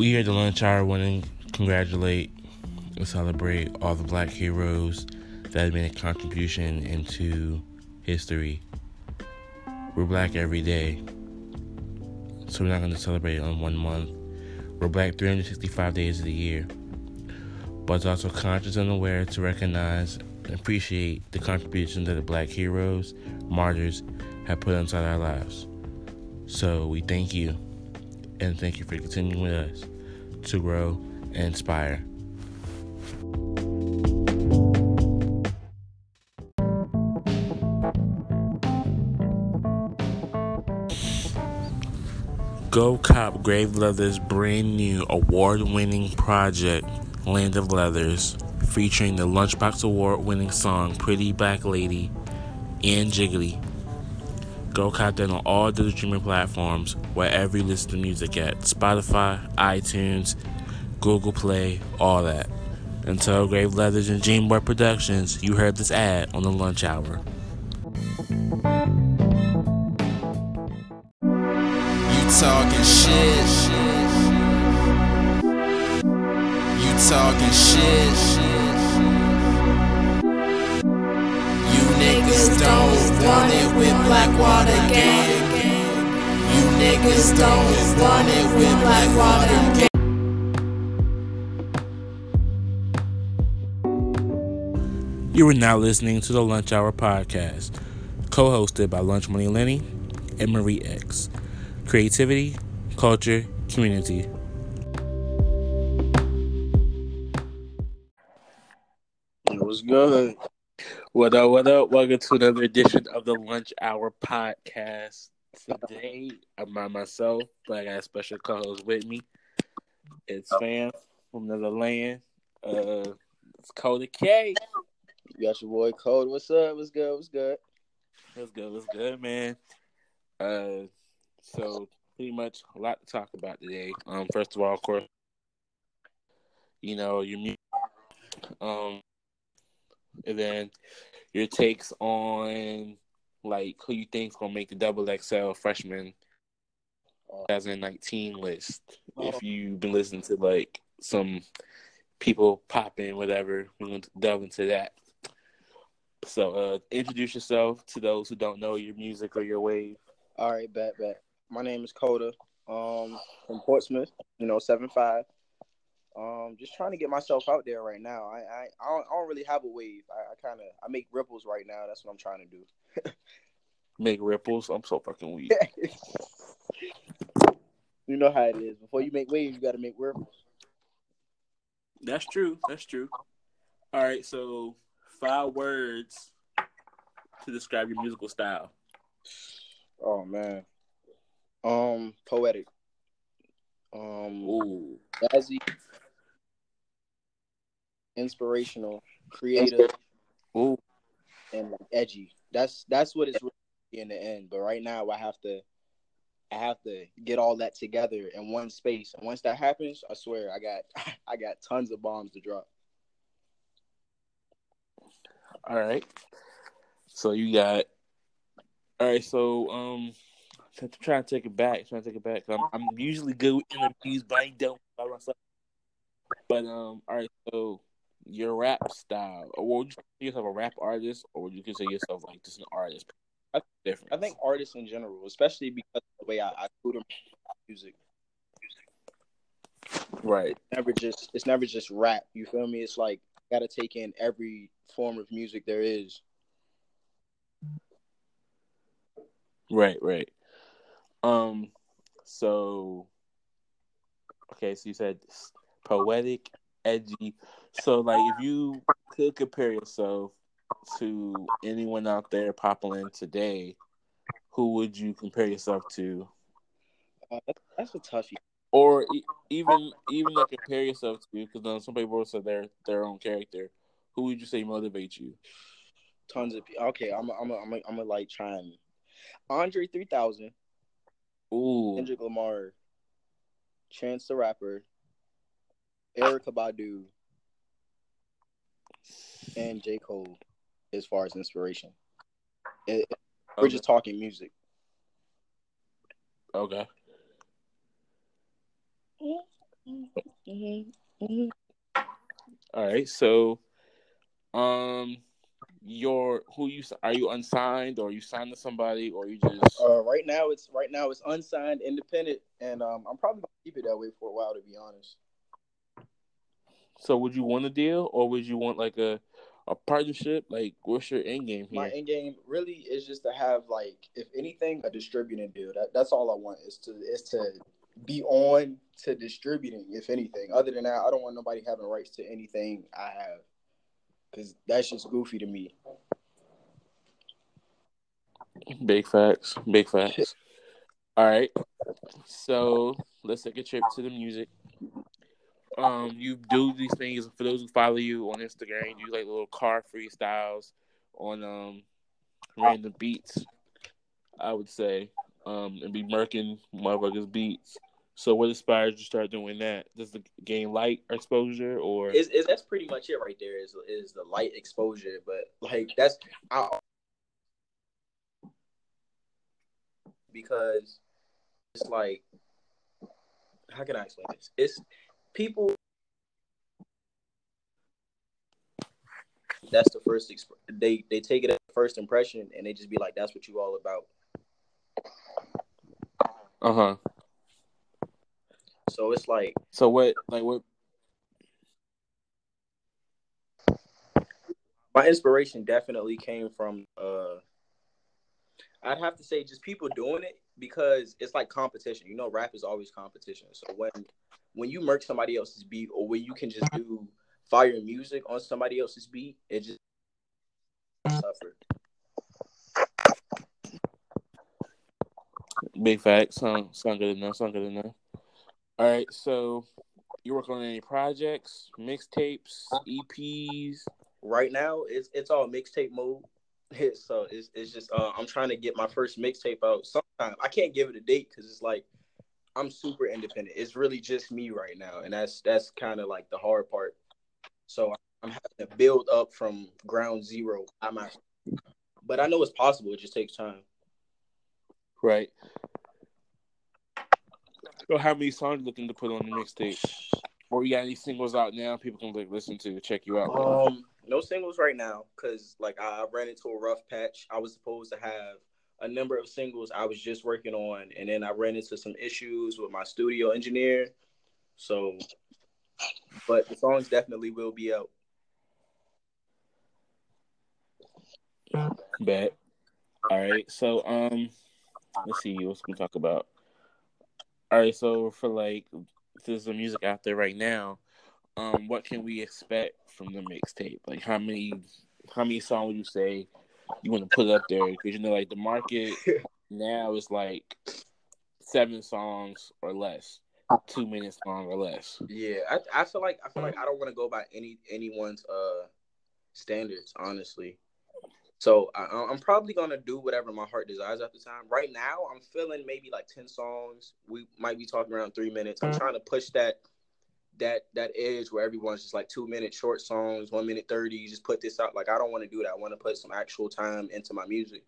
We here at the lunch hour want to congratulate and celebrate all the black heroes that have made a contribution into history. We're black every day, so we're not going to celebrate on one month. We're black 365 days of the year, but it's also conscious and aware to recognize and appreciate the contributions that the black heroes, martyrs, have put inside our lives. So we thank you, and thank you for continuing with us to grow and inspire. Go cop Grave Leather's brand new award winning project, Land of Leathers, featuring the Lunchbox Award winning song Pretty Black Lady and Jiggly. Go cop that on all digital streaming platforms, wherever you listen to music at Spotify, iTunes, Google Play, all that. Until Grave Leathers and Dreamboy Productions, you heard this ad on the lunch hour. You talking shit. You talking shit. Want it with Blackwater Gang. You niggas don't want it with Blackwater Gang. You are now listening to the Lunch Hour Podcast, co hosted by Lunch Money Lenny and Marie X creativity, culture, community. What's good? What up, what up? Welcome to another edition of the Lunch Hour Podcast. Today, I'm by myself, but I got a special co host with me. It's fam from another land. Uh, it's Koddah K. You got your boy Code. What's up? What's good? What's good? What's good? What's good, man? Uh, so pretty much a lot to talk about today. Um, first of all, of course, you know your music, um, and then your takes on like who you think's gonna make the double XL freshman 2019 list. If you've been listening to like some people popping, whatever, we're gonna delve into that. So, uh, introduce yourself to those who don't know your music or your wave. All right, bet, bet. My name is Koddah, um, from Portsmouth. You know, seven five. Um, just trying to get myself out there right now. I I, I, don't, I don't really have a wave. I, I kind of I make ripples right now. That's what I'm trying to do. make ripples. I'm so fucking weak. you know how it is. Before you make waves, you got to make ripples. That's true. That's true. All right, so five words to describe your musical style. Oh man. Um, poetic. Um, Ooh. jazzy, inspirational, creative, Ooh. and like edgy. That's that's what it's really in the end. But right now, I have to, I have to get all that together in one space. And once that happens, I swear, I got, I got tons of bombs to drop. All right. So you got. All right. So um, to try to take it back. Trying to take it back. I'm I'm usually good with interviews, but I don't by myself. But um, all right. So your rap style, or would you consider yourself a rap artist, or would you consider yourself like just an artist? I, Different. I think artists in general, especially because of the way I, I do them music, Right. never just it's never just rap. You feel me? It's like got to take in every form of music there is. Right. Right. Um. So. Okay. So you said poetic, edgy. So like, if you could compare yourself to anyone out there popular today, who would you compare yourself to? Uh, that's, a toughie. or e- even even like compare yourself to because um, some people also their their own character. Who would you say motivates you? Tons of people. Okay, I'm a, I'm a, I'm a, I'm a like trying. Andre 3000, Ooh, Kendrick Lamar, Chance the Rapper, Erykah Badu, and J Cole. As far as inspiration, It- we're just talking music. okay. All right, so um, your who you are you unsigned or you signed to somebody or you just Uh, right now it's right now it's unsigned, independent, and um, I'm probably gonna keep it that way for a while, to be honest. so would you want a deal or would you want like a a partnership? Like, what's your end game here? My end game really is just to have like, if anything, a distributing deal. That that's all I want is to is to be on to distributing. If anything, other than that, I don't want nobody having rights to anything I have, because that's just goofy to me. Big facts, big facts. All right, so let's take a trip to the music. Um, you do these things for those who follow you on Instagram. You do like little car freestyles on um random beats. I would say, um, and be murking motherfuckers beats. So, what inspired you to start doing that? Does the gain light exposure or? Is is that's pretty much it right there? Is is the light exposure? But like that's I, because it's like how can I explain this? It's people. That's the first. Exp- they they take it at first impression, and they just be like, "That's what you all about." Uh huh. So it's like So what? Like what? my inspiration definitely came from uh I'd have to say just people doing it because it's like competition. You know, rap is always competition. So when when you murk somebody else's beat or when you can just do fire music on somebody else's beat, it just suffer. Big facts. Sound sound good enough. Sound good enough. All right. So you work on any projects, mixtapes, EPs? Right now, it's it's all mixtape mode. So it's it's just uh, I'm trying to get my first mixtape out sometime. I can't give it a date because it's like I'm super independent. It's really just me right now, and that's that's kind of like the hard part. So I'm having to build up from ground zero. I'm at, but I know it's possible. It just takes time. Right. So how many songs you looking to put on the mixtape? Or you got any singles out now people can like listen to, check you out? Um, no singles right now because like I ran into a rough patch. I was supposed to have a number of singles I was just working on, and then I ran into some issues with my studio engineer. So, but the songs definitely will be out. Bet. All right. So um let's see what's we can talk about. All right, so for like there's some music out there right now. Um, what can we expect from the mixtape? Like how many how many songs would you say you want to put up there? Because you know, like the market now is like seven songs or less, two minutes long or less. Yeah, I, I feel like I feel like I don't want to go by any anyone's uh standards, honestly. So I, I'm probably gonna do whatever my heart desires at the time. Right now, I'm feeling maybe like ten songs. We might be talking around three minutes. I'm mm. trying to push that that that edge where everyone's just like two minute short songs, one minute thirty. You Just put this out. Like I don't want to do that. I want to put some actual time into my music,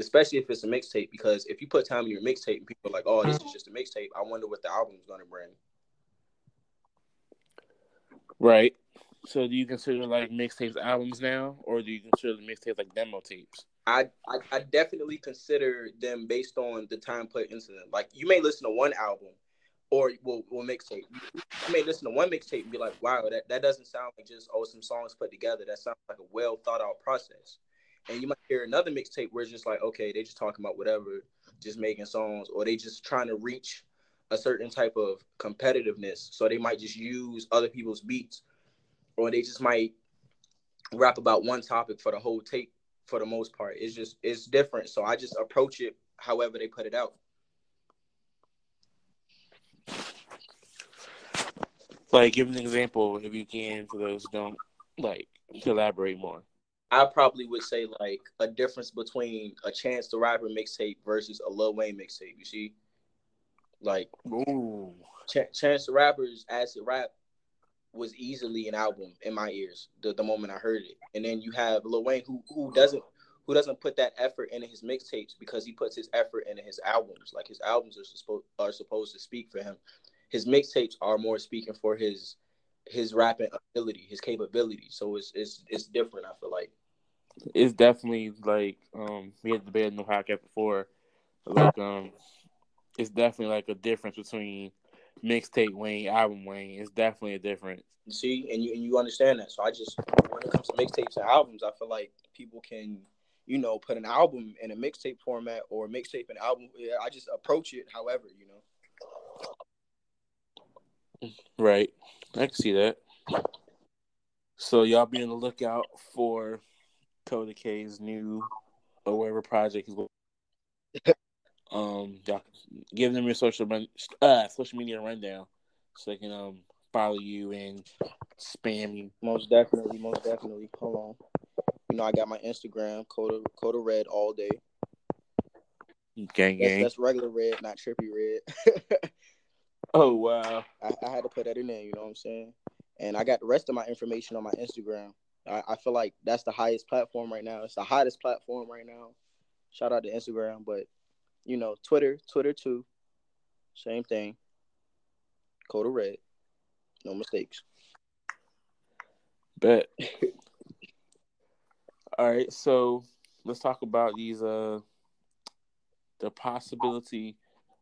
especially if it's a mixtape. Because if you put time in your mixtape, and people are like, "Oh, this is mm. just a mixtape," I wonder what the album's gonna bring. Right. So do you consider like mixtapes albums now, or do you consider the mixtapes like demo tapes? I, I I definitely consider them based on the time put into them. Like you may listen to one album or well, well mixtape. You may listen to one mixtape and be like, wow, that, that doesn't sound like just oh some songs put together. That sounds like a well thought out process. And you might hear another mixtape where it's just like, okay, they just talking about whatever, just making songs, or they just trying to reach a certain type of competitiveness. So they might just use other people's beats, or they just might rap about one topic for the whole tape for the most part. It's just it's different. So I just approach it however they put it out. Like, give an example if you can for those who don't like to elaborate more. I probably would say like a difference between a Chance the Rapper mixtape versus a Lil Wayne mixtape. You see, like Ooh. Ch- Chance the Rapper's Acid Rap was easily an album in my ears the, the moment I heard it. And then you have Lil Wayne who who doesn't who doesn't put that effort into his mixtapes because he puts his effort into his albums. Like his albums are supposed are supposed to speak for him. his mixtapes are more speaking for his his rapping ability, his capability. So it's it's it's different. I feel like it's definitely like um we had debated in the podcast before, like um it's definitely like a difference between mixtape Wayne, album Wayne. It's definitely a difference. See, and you and you understand that. So I just when it comes to mixtapes and albums, I feel like people can, you know, put an album in a mixtape format or mixtape and album. I just approach it however, you know. Right. I can see that. So y'all be on the lookout for Koddah K's new or whatever project he's um y'all give them your social run, uh social media rundown so they can um follow you and spam you. Most definitely, most definitely. Hold on. You know I got my Instagram, Koddah Koddah Red all day. Gang gang. That's, that's regular red, not trippy red. oh wow. I, I had to put that in there, you know what I'm saying? And I got the rest of my information on my Instagram. I, I feel like that's the highest platform right now. It's the hottest platform right now. Shout out to Instagram, but you know, Twitter, Twitter too. Same thing. Koddah red. No mistakes. Bet. All right, so let's talk about these uh the possibility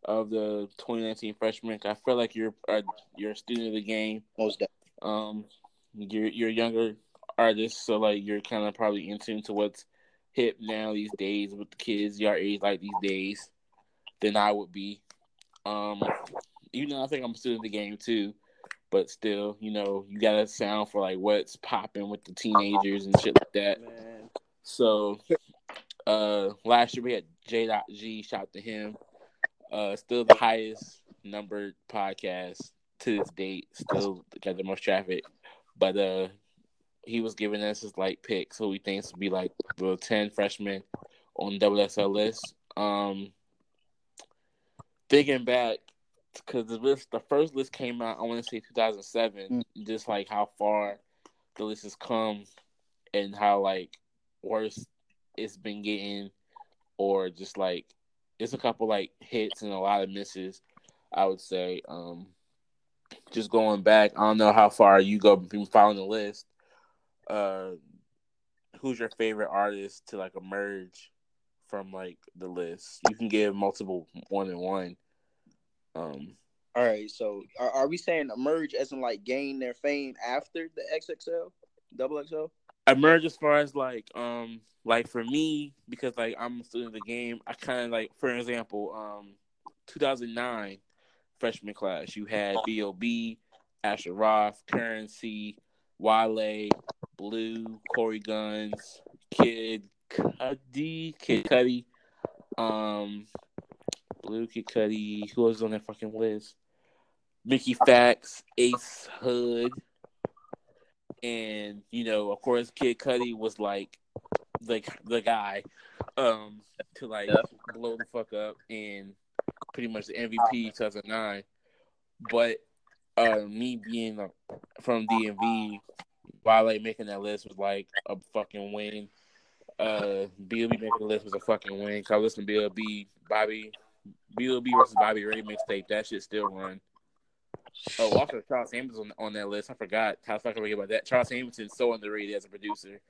of the 2019 freshman. I feel like you're uh, you're a student of the game. Most definitely. Um, you're you're a younger artist, so like you're kind of probably in tune to what's hip now these days with the kids your age like these days than I would be. Um, even though I think I'm still in the game too, but still, you know, you got to sound for like what's popping with the teenagers and shit like that. Man. So, uh, last year we had J.G. Shout to him. Uh, still the highest numbered podcast to this date. Still got the most traffic, but uh, he was giving us his like picks so he thinks would be like the ten freshmen on double XL list. Um, thinking back, because the list, the first list came out, I want to say 2007. Mm. Just like how far the list has come, and how like worse it's been getting, or just like it's a couple like hits and a lot of misses. I would say. Um, just going back, I don't know how far you go from following the list, uh, who's your favorite artist to like emerge from like the list? You can give multiple one and one. Um. All right, so are, are we saying emerge as in like gain their fame after the XXL, double XL? Emerge as far as like um like for me because like I'm a student of the game. I kind of like for example um 2009 freshman class you had B.O.B. Asher Roth, Currency, Wale, Blu, Cory Gunz, Kid Cudi, Kid Cudi, um, Blu Kid Cudi. Who was on that fucking list? Mickey Factz, Ace Hood, and you know, of course, Kid Cudi was like the the guy um to like yeah. blow the fuck up and pretty much the MVP 2009. But uh, me being uh, from DMV, Wale making that list was like a fucking win. Uh, B.O.B. making the list was a fucking win. Cause I listen to B.O.B. Bobby, B.O.B. versus Bobby Ray mixtape. That shit still run. Oh, also Charles Hamilton on, on that list. I forgot. How the fuck I forget about that? Charles Hamilton's so underrated as a producer.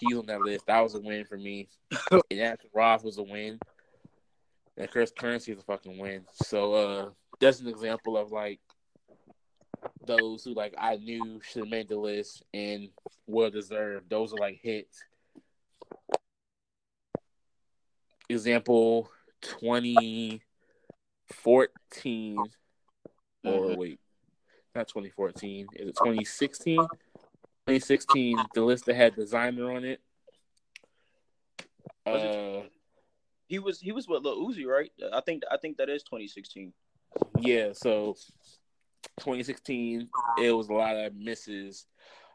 He's on that list. That was a win for me. and Asher Roth was a win. And Chris currency is a fucking win. So uh that's an example of like those who like I knew should have made the list and well deserved. Those are like hits. Example twenty fourteen or mm-hmm. wait, not twenty fourteen. Is it twenty sixteen? 2016, the list that had Desiigner on it. Uh, he was he was with Lil Uzi, right? I think I think that is 2016. Yeah, so 2016, it was a lot of misses.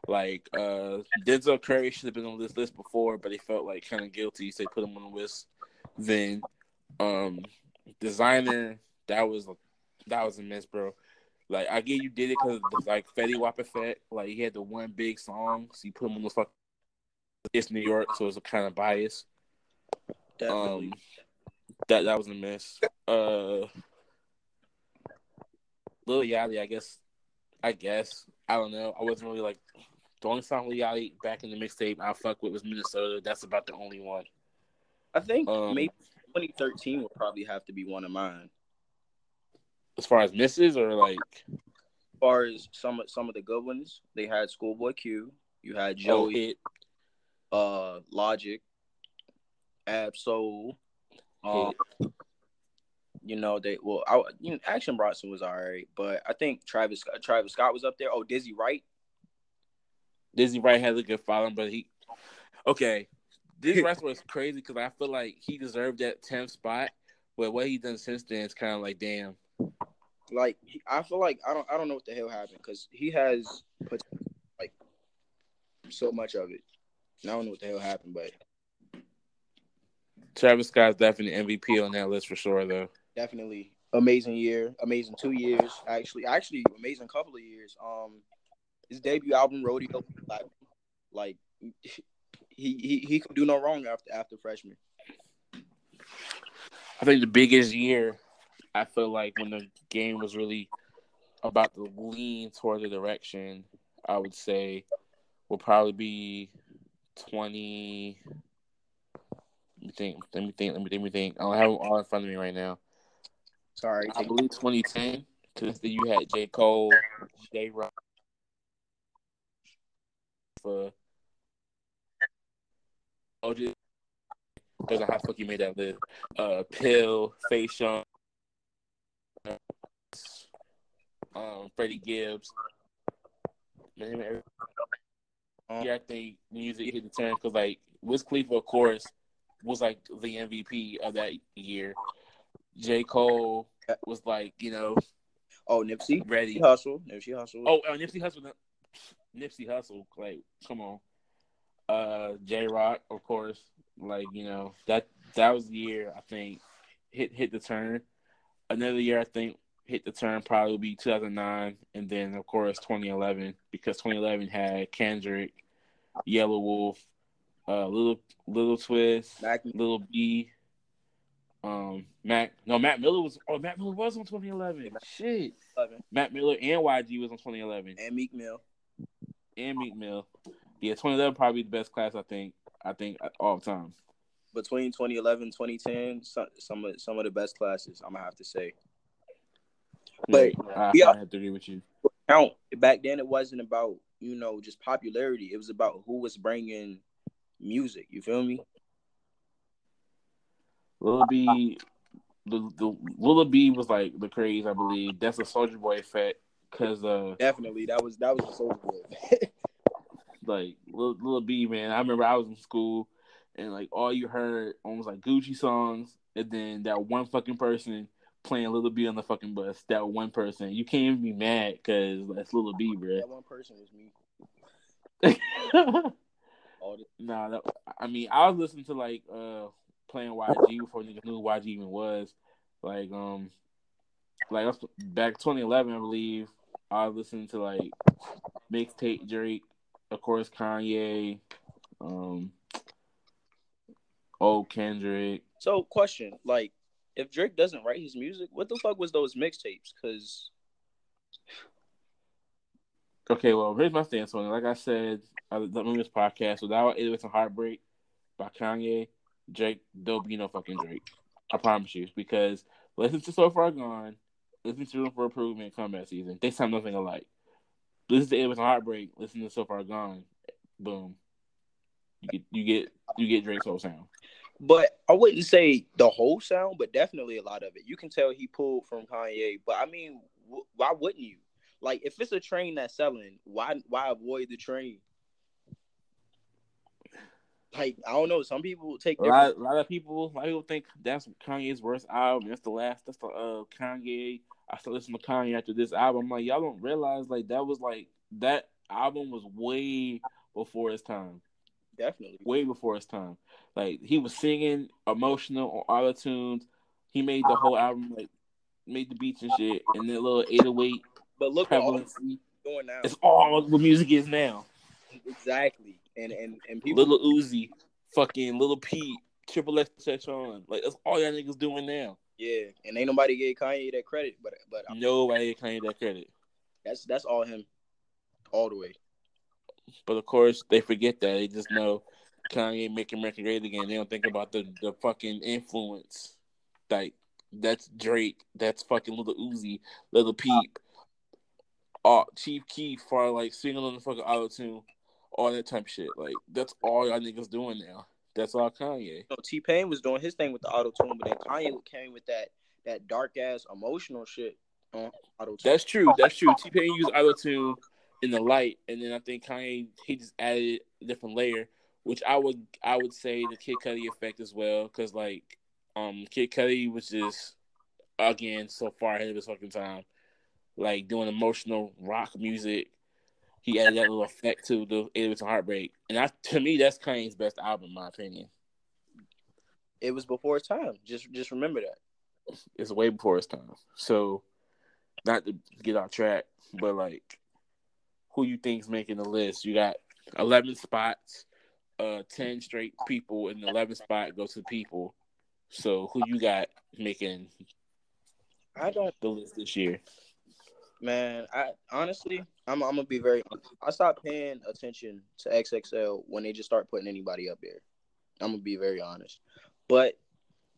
Like uh Denzel Curry should have been on this list before, but he felt like kind of guilty, so they put him on the list. Then um Desiigner, that was that was a miss, bro. Like I get you did it because like Fetty Wap effect. Like he had the one big song, so you put him on the fuck. It's New York, so it's a kind of bias. Definitely. Um, that that was a miss. Uh, Lil Yachty, I guess. I guess I don't know. I wasn't really like the only song Lil Yachty back in the mixtape I fuck with was Minnesota. That's about the only one. I think Um, maybe 2013 would probably have to be one of mine. As far as misses or like As far as some of some of the good ones, they had Schoolboy Q, you had Joe Joey, hit, uh, Logic, Ab-Soul. Um, you know they well, I you know, Action Bronson was alright, but I think Travis uh, Travis Scott was up there. Oh, Dizzy Wright. Dizzy Wright has a good following, but he okay. Dizzy Wright was crazy because I feel like he deserved that 10th spot, but what he done since then is kind of like damn. Like I feel like I don't I don't know what the hell happened because he has put like so much of it. And I don't know what the hell happened, but Travis Scott's definitely MVP on that list for sure, though. Definitely amazing year, amazing two years, actually, actually amazing couple of years. Um, his debut album Rodeo, like, like he he he could do no wrong after after freshman. I think the biggest year, I feel like when the game was really about to lean toward the direction, I would say will probably be 20. Let me think. Let me think. Let me, let me think. I don't have them all in front of me right now. Sorry, I believe 2010 because you had J. Cole, Jay Rock for oh, just know how fuck you made that list. Uh, Pill, Fashawn, um, Freddie Gibbs. Man, um, yeah, I think music hit the turn because like Wiz Khalifa, of course, was like the MVP of that year. J. Cole was like, you know, oh Nipsey, ready. Nipsey Hussle, Nipsey Hussle. Oh, uh, Nipsey Hussle, Nipsey Hussle. Like, come on. Uh, Jay Rock, of course. Like, you know that that was the year I think hit hit the turn. Another year I think hit the turn probably would be 2009, and then of course 2011 because 2011 had Kendrick, Yelawolf, uh, little little Twist, Mac, Lil B. Um, Matt No, Mac Miller was. Oh, Mac Miller was on 2011. Shit. 11, Mac Miller and YG was on 2011, and Meek Mill. and Meek Mill. Yeah, 2011 probably the best class I think. I think all time. Between 2011 2010, some some of some of the best classes. I'm gonna have to say. But, yeah. I have to agree with you. count back then it wasn't about you know just popularity it was about who was bringing music you feel me Lil B, the the Lil B was like the craze. I believe that's a Soulja Boy effect because uh definitely that was that was the soul boy like Lil, Lil B man. I remember I was in school and like all you heard almost like Gucci songs, and then that one fucking person playing Lil B on the fucking bus. That one person, you can't even be mad because that's Lil B, bro. that one person was me the nah, that, I mean, I was listening to like uh playing YG before niggas knew YG even was. Like um, like that's back 2011, I believe. I was listening to like mixtape Drake, of course Kanye, um, old Kendrick. so question like if drake doesn't write his music what the fuck was those mixtapes because Okay, well, here's my stance on it. Like I said, I was on this podcast, without it was a heartbreak by Kanye, Drake, there'll be no fucking Drake. I promise you. Because listen to So Far Gone, listen to Room for Improvement comeback season. They sound nothing alike. Listen to It Was a Heartbreak, listen to So Far Gone. Boom. You get you get you get Drake's whole sound. but i wouldn't say the whole sound but definitely a lot of it you can tell he pulled from kanye but i mean wh- why wouldn't you like if it's a train that's selling why why avoid the train like i don't know some people take A lot, a lot of people, a lot of people think that's Kanye's worst album. That's the last. That's the uh, Kanye. I started listening to Kanye after this album. I'm like, y'all don't realize like that was like that album was way before his time. definitely Way before his time. Like he was singing emotional on auto tunes. He made the whole album like made the beats and shit, and that little 808 but look all doing now It's all what music is now. exactly and and and people Lil Uzi, fucking Lil Peep, Triple X on. Like that's all y'all niggas doing now. Yeah, and ain't nobody gave Kanye that credit, but but Nobody claimed that credit. that's that's all him, all the way. But of course, they forget that. They just know Kanye making America great again. They don't think about the, the fucking influence. Like, that's Drake. That's fucking Lil Uzi, Lil Peep, uh, Chief Keef for like singing on the fucking auto tune, all that type of shit. Like, that's all y'all niggas doing now. That's all Kanye. Know, T Pain was doing his thing with the auto tune, but then Kanye came with that that dark ass emotional shit on auto tune. That's true. That's true. T Pain used auto tune in the light, and then I think Kanye he just added a different layer, which I would I would say the Kid Cudi effect as well, because like um Kid Cudi was just again so far ahead of his fucking time, like doing emotional rock music. He added that little effect to the "808s and Heartbreak," and I, to me, that's Kanye's best album, in my opinion. It was before its time. Just just remember that. It's way before his time. So, not to get off track, but like, who you think's making the list? You got eleven spots, uh, ten straight people, and the eleventh spot goes to people. So, who you got making I don't the list this year? Man, I honestly I'm I'm gonna be very I stopped paying attention to XXL when they just start putting anybody up there. I'm gonna be very honest. But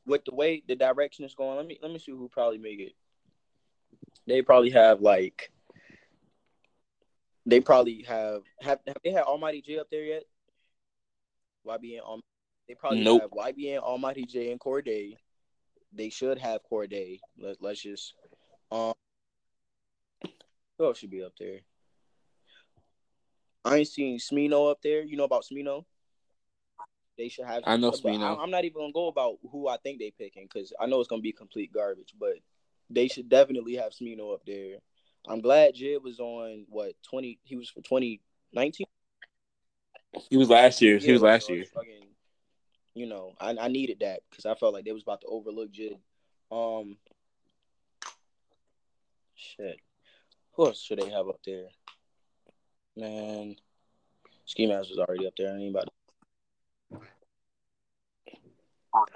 with the way the direction is going, let me let me see who probably make it. They probably have like they probably have have, have they had Almighty Jay up there yet? YBN Alm- they probably Nope. have YBN Almighty Jay and Cordae. They should have Cordae. Let, let's just um who else should be up there? I ain't seen Smino up there. You know about Smino? They should have. I know Smino. I'm not even gonna go about who I think they picking because I know it's gonna be complete garbage. But they should definitely have Smino up there. I'm glad JID was on what 20. He was for 2019. He was last year. He was last so year. Fucking, you know, I, I needed that because I felt like they was about to overlook JID. Um, shit. Who else should they have up there? Man, Ski Mask was already up there. Anybody?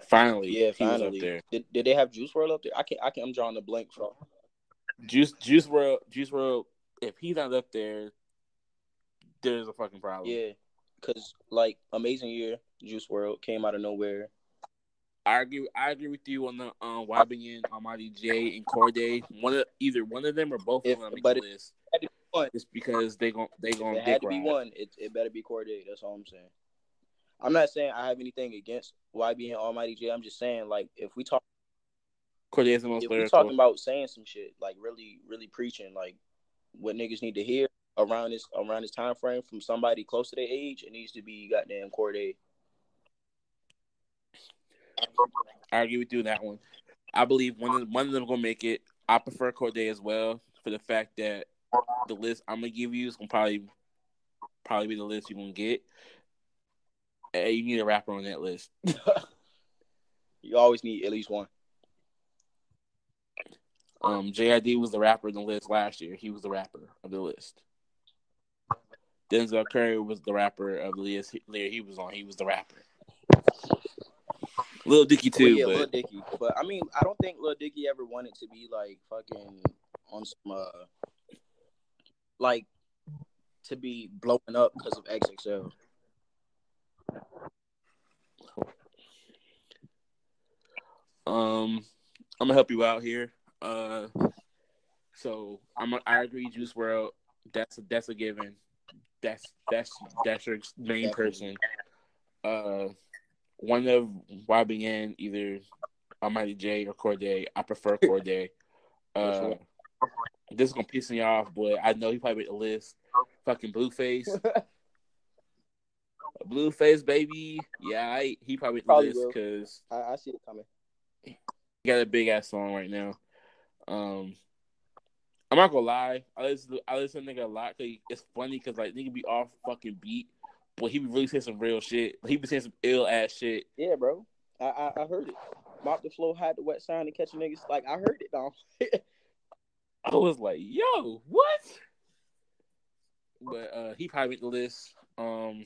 Finally, Yeah, finally. there. Did, did they have Juice WRLD up there? I can't. I can't. I'm drawing a blank from. Juice Juice WRLD Juice WRLD. If he's not up there, there's a fucking problem. Yeah, because like Amazing Year, Juice WRLD came out of nowhere. I agree. I agree with you on the um, YBN, Almighty Jay, and Cordae. One of either one of them or both If- of them but the it- list. had be one. Just because they gon' they gon' it had to be ride. one. It it better be Cordae. That's all I'm saying. I'm not saying I have anything against YBN Almighty Jay. I'm just saying like if we talk Cordae is the most if we lyrical. talking about saying some shit like really really preaching like what niggas need to hear around this around this time frame from somebody close to their age, it needs to be goddamn Cordae. I agree with you on that one. I believe one of one of them gonna make it. I prefer Cordae as well for the fact that the list I'm gonna give you is gonna probably probably be the list you're gonna get. Hey, you need a rapper on that list. You always need at least one. Um, JID was the rapper on the list last year. He was the rapper of the list. Denzel Curry was the rapper of the list. He was on. He was the rapper. Lil Dicky Well, too, yeah, but Lil Dicky. But I mean, I don't think Lil Dicky ever wanted to be like fucking on some uh like to be blowing up because of XXL. Um, I'm gonna help you out here. Uh, so I'm a, I agree, Juice WRLD. That's a, that's a given. That's that's that's your main person. Uh, one of YBN, either Almighty Jay or Cordae. I prefer Cordae. Uh, this is gonna piss me off, but I know he probably made the list. Fucking Blueface. Blueface, baby. Yeah, I, he probably Probably list because I, I see it coming. he got a big ass song right now. Um, I'm not gonna lie, I listen to, I listen to nigga a lot. Cause it's funny because like nigga be off fucking beat, but he be really saying some real shit. He be saying some ill ass shit. Yeah, bro. I, I I heard it. Mop the flow, had the wet sign, and catching niggas. Like I heard it, dog. I was like, yo, what? But uh, he probably made the list. Um,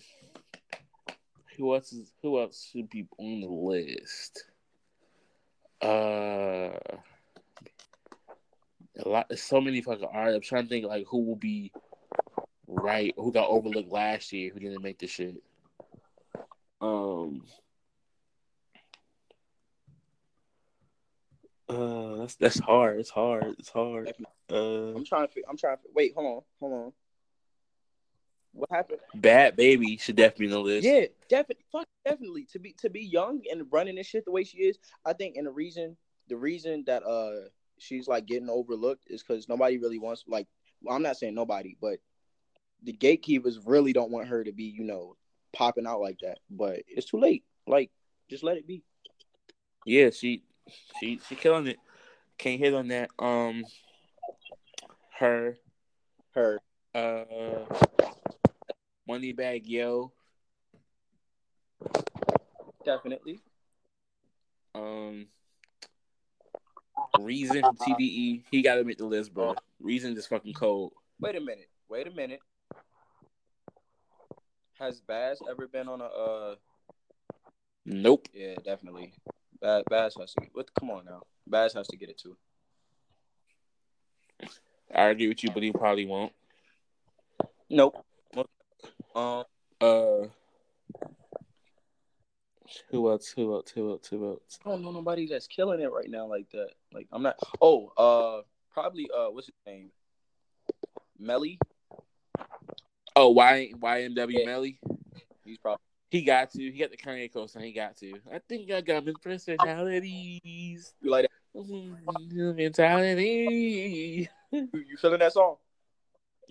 who else? Is, who else should be on the list? Uh, a lot. So many fucking artists. I'm trying to think like who will be right, who got overlooked last year, who didn't make the shit. Um. Uh, that's that's hard. It's hard. It's hard. Uh, I'm trying to. I'm trying to. Wait, hold on, hold on. What happened? Bhad Bhabie should definitely be on the list. Yeah, definitely, fuck, definitely. To be to be young and running this shit the way she is, I think, and the reason, the reason that uh she's like getting overlooked is because nobody really wants like. Well, I'm not saying nobody, but the gatekeepers really don't want her to be, you know, popping out like that. But it's too late. Like, just let it be. Yeah, she she she killing it. Can't hit on that. Um, her Her. uh, Moneybagg Yo. Definitely. Um, Reason from TDE. He got to make the list, bro. Reason is fucking cold. Wait a minute. Wait a minute. Has Baz ever been on a? uh Nope. Yeah, definitely. Baz, Baz has to. Get, what? Come on now. Baz has to get it too. I agree with you, but he probably won't. Nope. Um. Uh, who else? Who else? Who else? Who else? I don't know nobody that's killing it right now like that. Like I'm not. Oh, uh, probably. Uh, what's his name? Melly. Oh, Y YNW Yeah. Melly. He's probably. He got to. He got the Kanye coast, and he got to. I think I got his personalities. You like that? Mentality. You, feeling that song?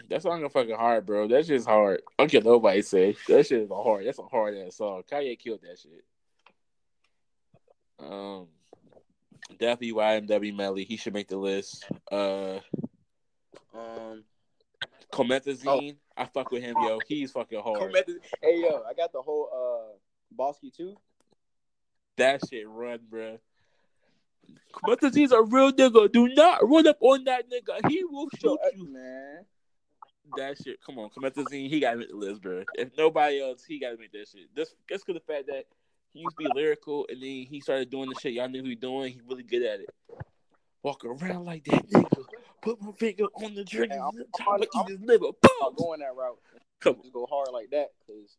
That song is fucking hard, bro. That shit's hard. I don't care nobody say. That shit is a hard. That's a hard ass song. Kanye killed that shit. Um, definitely YNW Melly. He should make the list. Uh, Um. Comethazine. I fuck with him, yo. He's fucking hard. Hey yo, I got the whole uh Bawskee too. That shit run, bro. Comethazine's a real nigga. Do not run up on that nigga. He will shoot you. man. That shit. Come on, Comethazine. He got to make the list, bro. If nobody else, he got to make that shit. This just because the fact that he used to be lyrical and then he started doing the shit y'all knew he was doing. He really good at it. Walk around like that nigga. Put my finger on the trigger. Hey, I'm- I'm- his liver. I'm going that route. Come on. Just go hard like that because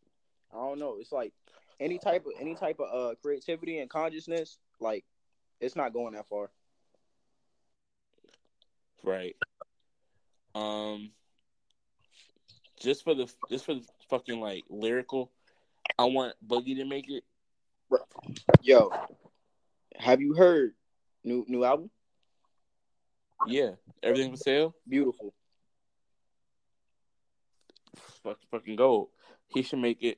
I don't know. It's like any type of any type of uh creativity and consciousness. Like it's not going that far. Right. Um. Just for the just for the fucking like lyrical, I want Boogie to make it. Yo, have you heard new new album? Yeah, everything for sale. Beautiful. Fuck, fucking gold. He should make it.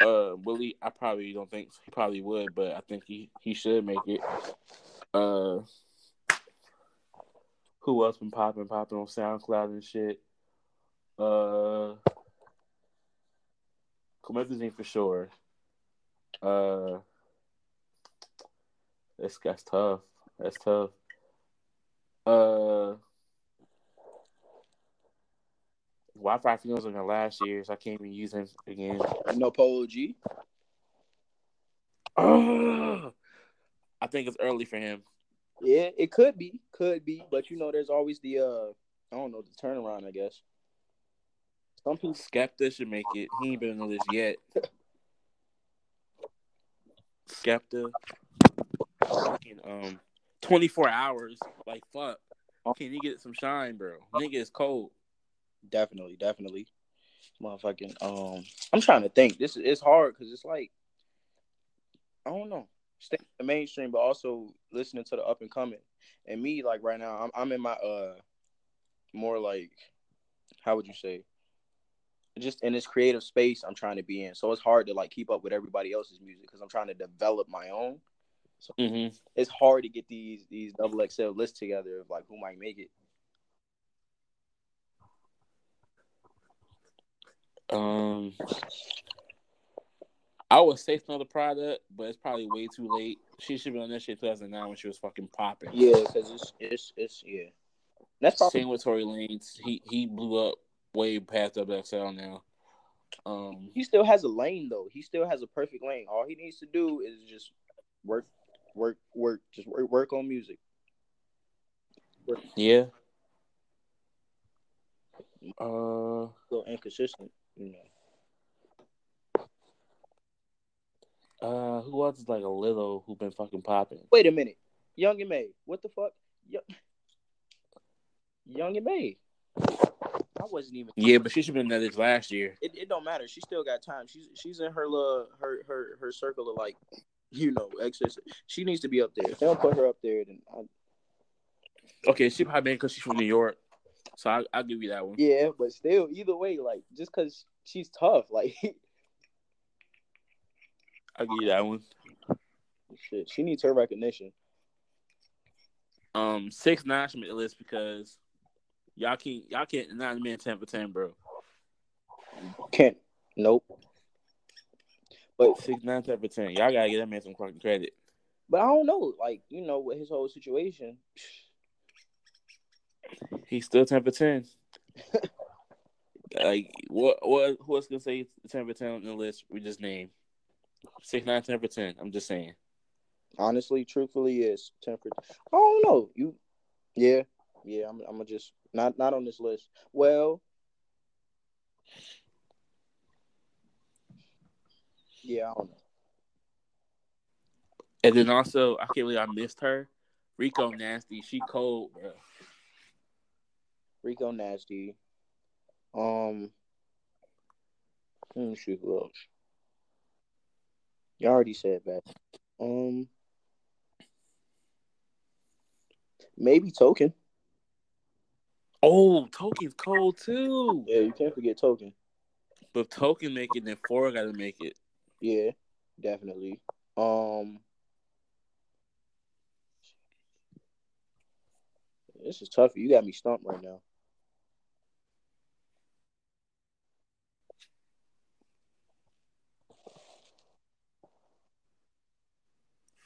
Uh, Willie, I probably don't think he probably would, but I think he he should make it. Uh, who else been popping popping on SoundCloud and shit? Uh, Comethazine for sure. Uh, that's that's tough. That's tough. Uh. Wi-Fi fumes on the last year, so I can't even use him again. Know Polo G. I think it's early for him. Yeah, it could be, could be, but you know, there's always the uh, I don't know, the turnaround. I guess some people. Skepta should make it. He ain't been on this yet. Skepta, fucking um, twenty four hours. Like fuck, can you get some shine, bro? Nigga is cold. Definitely, definitely. Motherfucking um I'm trying to think. This is it's hard because it's like I don't know. Stay in the mainstream but also listening to the up and coming. And me, like right now, I'm I'm in my uh more like how would you say? Just in this creative space I'm trying to be in. So it's hard to like keep up with everybody else's music because I'm trying to develop my own. Mm-hmm. It's hard to get these these double XL lists together of like who might make it. Um, I would say another product, but it's probably way too late. She should be on that shit 2009 when she was fucking popping. Yeah, because it's it's it's yeah. That's probably Same with Tory Lanez. He he blew up way past WXL now. Um, he still has a lane though. He still has a perfect lane. All he needs to do is just work work, work, just work, work on music. Yeah. Uh, A little inconsistent, you know. uh, who else is like a little who been fucking popping? Wait a minute, Young M.A. What the fuck? Young, Young and May. I wasn't even. Yeah, but she should have been that last year. it, it don't matter. She still got time. She's she's in her little her her her circle of like, you know, excess. She needs to be up there. If they don't put her up there, then I, Okay, she probably because she's from New York, so I, I'll give you that one. yeah. But still, either way, like just because she's tough, like I'll give you that one. shit, she needs her recognition. Um, six nine should make the list because y'all can't y'all can't the man ten for ten, bro. Can't. Nope. But Six nine ten for ten. Y'all gotta get that man some fucking credit. but I don't know, like you know, with his whole situation. He's still ten for ten. like what what who else gonna say ten for ten on the list we just named? Six nine ten for ten. I'm just saying. Honestly, truthfully, is ten for. I don't know. You, yeah, yeah. I'm. I'm gonna just not not on this list. Well, yeah. I don't know. And then also I can't believe I missed her. Rico Nasty, she cold, bro. Rico Nasty. Um. Let me see who else. You already said that. Um. Maybe Token. Oh, Token's cold too. Yeah, you can't forget Token. But if Token make it, then four gotta make it. Yeah, definitely. Um. This is tough. You got me stumped right now.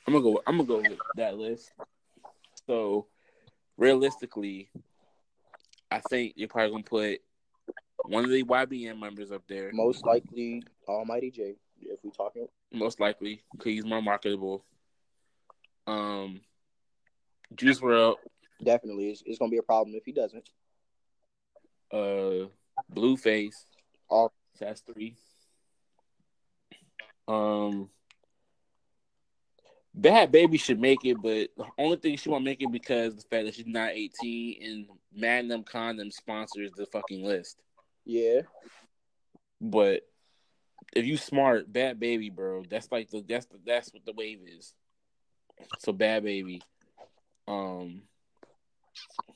I'm gonna go. I'm gonna go with that list. So, realistically, I think you're probably gonna put one of the YBN members up there, Most likely, Almighty Jay. If we talking, most likely, because he's more marketable. Um, Juice WRLD, definitely, it's, it's gonna be a problem if he doesn't. uh, Blueface, All that's three. Um, Bhad Bhabie should make it, but the only thing she won't make it because the fact that she's not 18 and Magnum Condom sponsors the fucking list. yeah, But if you smart, Bhad Bhabie, bro, that's like the that's the that's what the wave is. So Bhad Bhabie, um,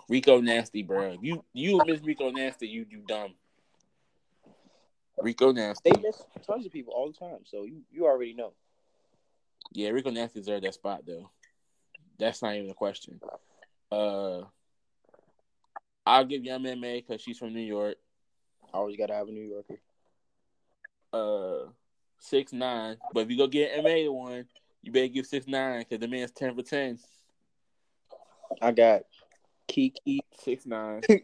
Rico Nasty, bro. If you you miss Rico Nasty, you you dumb. Rico Nasty, they miss tons of people all the time. So you you already know. Yeah, Rico Nasty deserved that spot though. That's not even a question. Uh, I'll give Young M.A because she's from New York. Always gotta have a New Yorker. uh six nine. But if you go get MA one, you better give six nine because the man's ten for ten. I got Kiki. Six nine.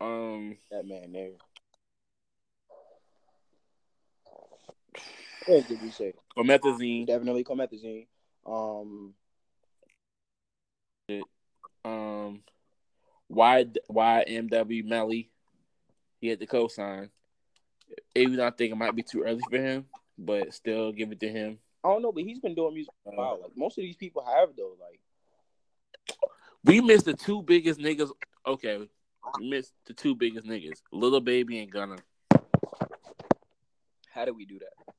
um, that man there. What else did we say? Promethazine. Definitely Comethazine. Um, Um, Y YNW Melly. He had the cosign. Even though I think it might be too early for him, but still give it to him. I don't know, but he's been doing music for a while. Like most of these people have though. Like We missed the two biggest niggas. Okay, we missed the two biggest niggas, Lil Baby and Gunna. how do we do that?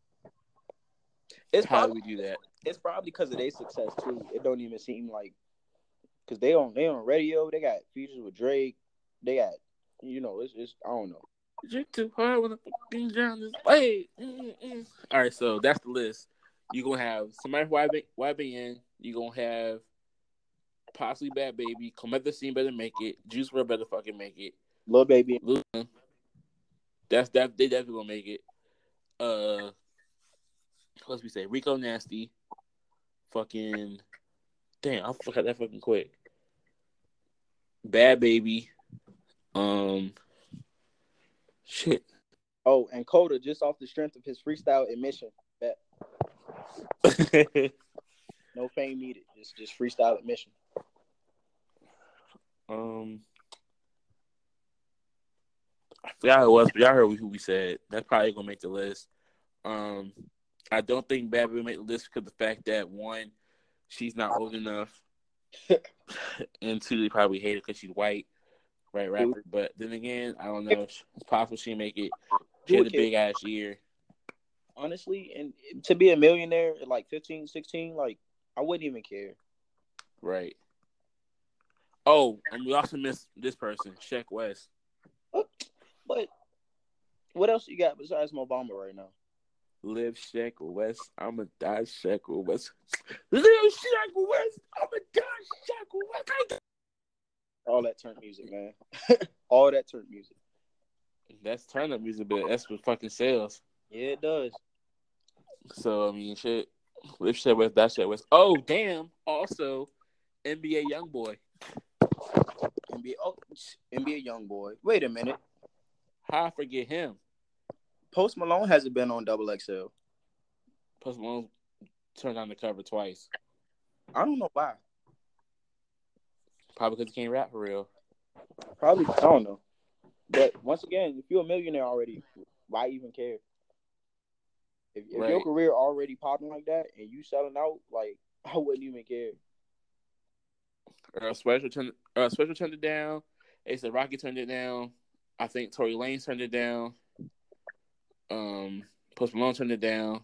It's How do probably we do that? it's probably because of their success too. It don't even seem like because they on they on radio. They got features with Drake. They got you know it's it's I don't know. Drink too hard when I fucking drown this way. Mm-mm. All right, so that's the list. You're gonna have somebody from YB, YBN. You're gonna have possibly Bhad Bhabie. Comethazine better make it. Juice WRLD better fucking make it. Lil Baby, Gunna, that's that they definitely gonna make it. Uh, what's we say? Rico Nasty, fucking, damn, I forgot that fucking quick. Bhad Bhabie, um, shit. oh, and Koddah just off the strength of his freestyle admission. Bet No fame needed. Just just freestyle admission. um, I forgot who it was, but y'all heard who we said. That's probably gonna make the list. Um, I don't think Bad will make the list because the fact that one, she's not old enough, and two, they probably hate her because she's white, right rapper. But then again, I don't know. It's possible she make it. She had a big ass year. Honestly, and to be a millionaire at like 15, 16, like I wouldn't even care. Right. Oh, and we also missed this person, Sheck Wes. But what else you got besides Mo Bamba right now? Live Sheck Wes. I'ma die Sheck Wes. Live Sheck Wes. I'ma die Sheck Wes. All that turn music, man. All that turn music. That's turn up music, but that's what fucking sells. Yeah, it does. So I mean, shit. Live Sheck Wes. Die Sheck Wes. Oh damn. Also, NBA YoungBoy. NBA, oh, NBA young boy. Wait a minute. How I forget him? Post Malone hasn't been on Double XL. Post Malone turned on the cover twice. I don't know why. Probably because he can't rap for real. Probably I don't know. But once again, if you're a millionaire already, why even care? If, if your career already popping like that and you selling out, like I wouldn't even care. Earl Sweatshirt turned Earl Sweatshirt turned it down. A$AP Rocky turned it down. I think Tory Lanez turned it down. Um, Post Malone turned it down.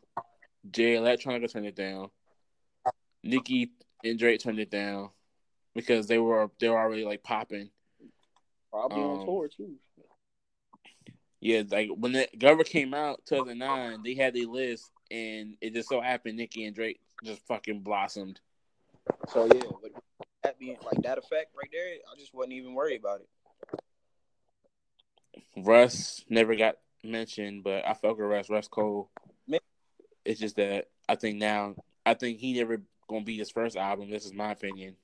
Jay Electronica turned it down. Nicki and Drake turned it down because they were they were already like popping. Probably Um, on tour too. Yeah, like when the Governor came out 2009, they had their list, and it just so happened Nicki and Drake just fucking blossomed. So yeah, but that being like that effect right there, I just wasn't even worried about it. Russ never got mentioned, but I fuck with Russ. Russ Cole. It's just that I think now I think he never gonna be his first album. This is my opinion.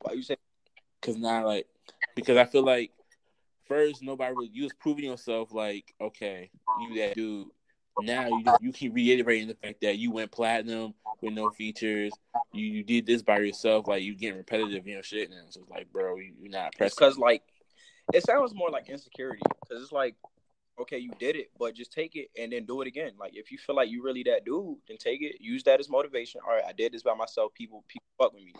Why you say Cause now like because I feel like first nobody really you was proving yourself like okay you that dude. Now you you keep reiterating the fact that you went platinum with no features. You you did this by yourself. Like you getting repetitive, you know, shit. Now so it's like, bro, you, you're not pressing. because like it sounds more like insecurity because it's like okay you did it but just take it and then do it again. Like if you feel like you really that dude then take it use that as motivation. All right i did this by myself people people fuck with me.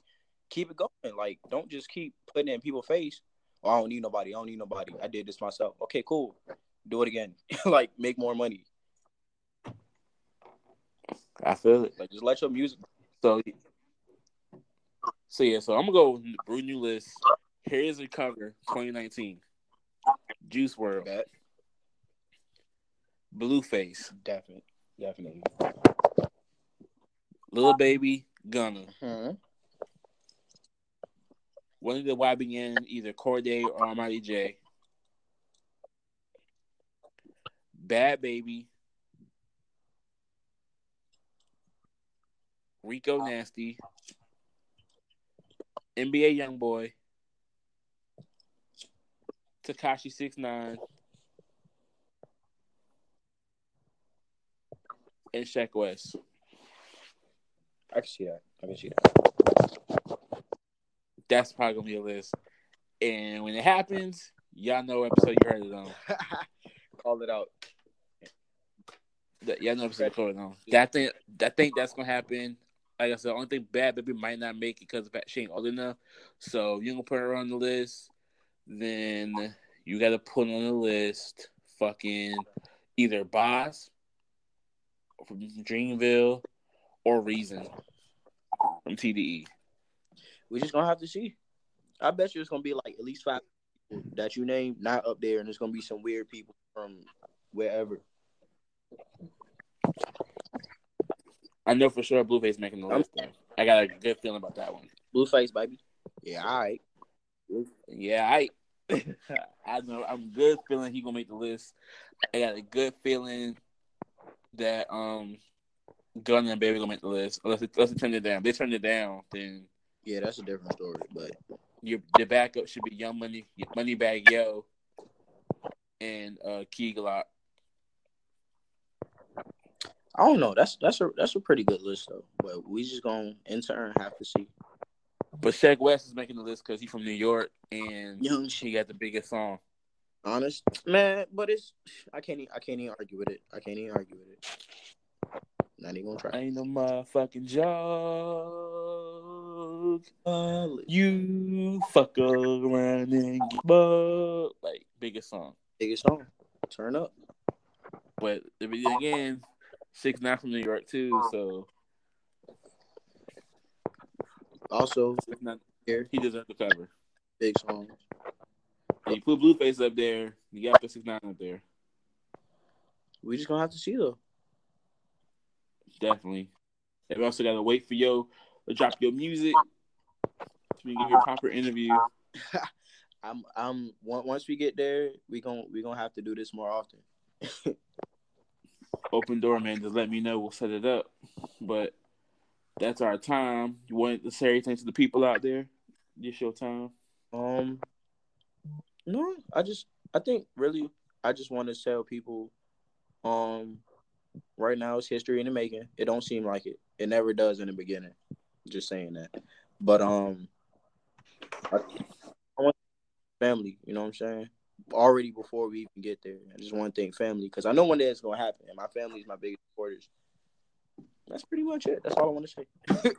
Keep it going. Like don't just keep putting it in people's face. Oh, i don't need nobody i don't need nobody. I did this myself. Okay cool. Do it again. Like make more money. I feel it. like just let your music So, so yeah, so I'm gonna go brew new list. Here's the cover 2019. Juice WRLD, bet Blueface, definitely definitely. Lil Baby, Gunna. hmm One of the YBN, either Cordae or Almighty Jay. Bhad Bhabie, Rico Nasty, NBA YoungBoy, Tekashi Six Nine, and Sheck Wes. i can see that i can see that That's probably gonna be a list. And when it happens, y'all know what episode you heard it on. call it out That y'all know episode it on. That thing, that think that's gonna happen. Like I said, the only thing Bhad Bhabie might not make it because of fact she ain't old enough. So you gonna put her on the list, then you gotta put on the list fucking either Bas from Dreamville or Reason from. TDE. we just gonna have to see. I bet you it's gonna be like at least five people that you name not up there, and it's gonna be some weird people from wherever. I know for sure Blueface making the list. Though. I got a good feeling about that one. Blueface, baby. Yeah, all right. Yeah, I I know I'm good feeling he gonna make the list. I got a good feeling that um Gunna and Baby gonna make the list. Unless it, unless they turn it down. If they turn it down, then Yeah, that's a different story. But your the backup should be Young Money, Moneybagg Yo, and uh Key Glock. I don't know. That's that's a that's a pretty good list though. But we just gonna in turn have to see. But Sheck Wes is making the list because he's from New York and Young he got the biggest song. Honest, man. But it's I can't I can't even argue with it. I can't even argue with it. Not even gonna try. Ain't no motherfucking joke. You fuck around and get bugged. Like biggest song. biggest song. Turn up. But again, six nine from New York too, so Also six nine here, he deserves the cover. big songs. And you put Blueface up there, you got the six nine up there. We just gonna have to see though. Definitely. And we also gotta wait for yo to drop your music. So we give you a proper interview. I'm I'm once we get there, we gon' we gonna have to do this more often. Open door, man. Just let me know. We'll set it up. But that's our time. You want to say anything to the people out there? This your time. Um, no, I just I think really I just want to tell people, um, right now it's history in the making. It don't seem like it. It never does in the beginning. Just saying that, but um, I, I want family. You know what I'm saying? Already before we even get there, I just want to thank family because I know one day it's gonna happen, and my family is my biggest supporters that's pretty much it. That's all I want to say.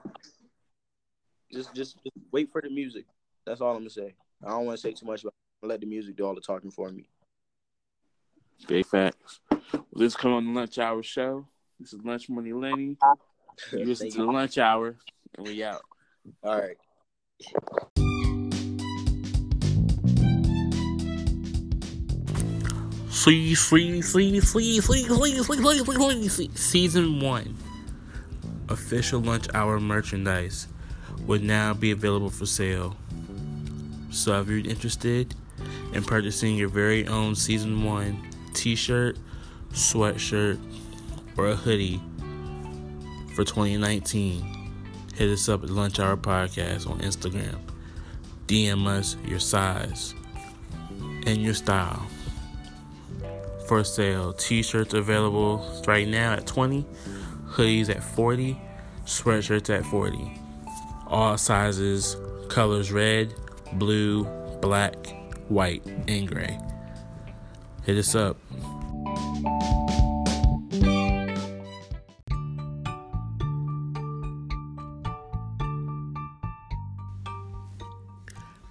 just, just, just wait for the music. That's all I'm gonna say. I don't want to say too much, but let the music do all the talking for me. Big facts. Well, this come on the lunch hour show. This is Lunch Money Lenny. You listen to the lunch hour, and we out. All right. Season one official lunch hour merchandise would now be available for sale. So if you're interested in purchasing your very own season 1 t-shirt, sweatshirt, or a hoodie for 2019, hit us up at Lunch Hour Podcast on Instagram. DM us your size and your style for sale. T-shirts available right now at 20, hoodies at 40, sweatshirts at 40. All sizes, colors red, blue, black, white, and gray. Hit us up.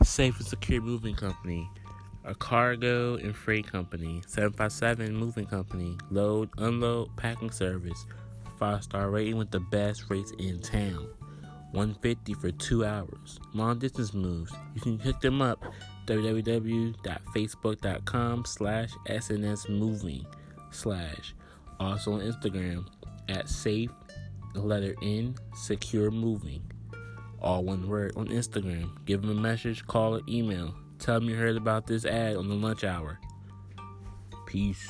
Safe and Secure Moving Company a cargo and freight company, 757 moving company, load, unload, packing service, five star rating with the best rates in town. 150 for two hours. Long distance moves. You can hook them up www.facebook.com slash snsmoving slash also on Instagram at safe the letter N secure moving all one word on Instagram. Give them a message, call, or email. Tell them you heard about this ad on the lunch hour. Peace.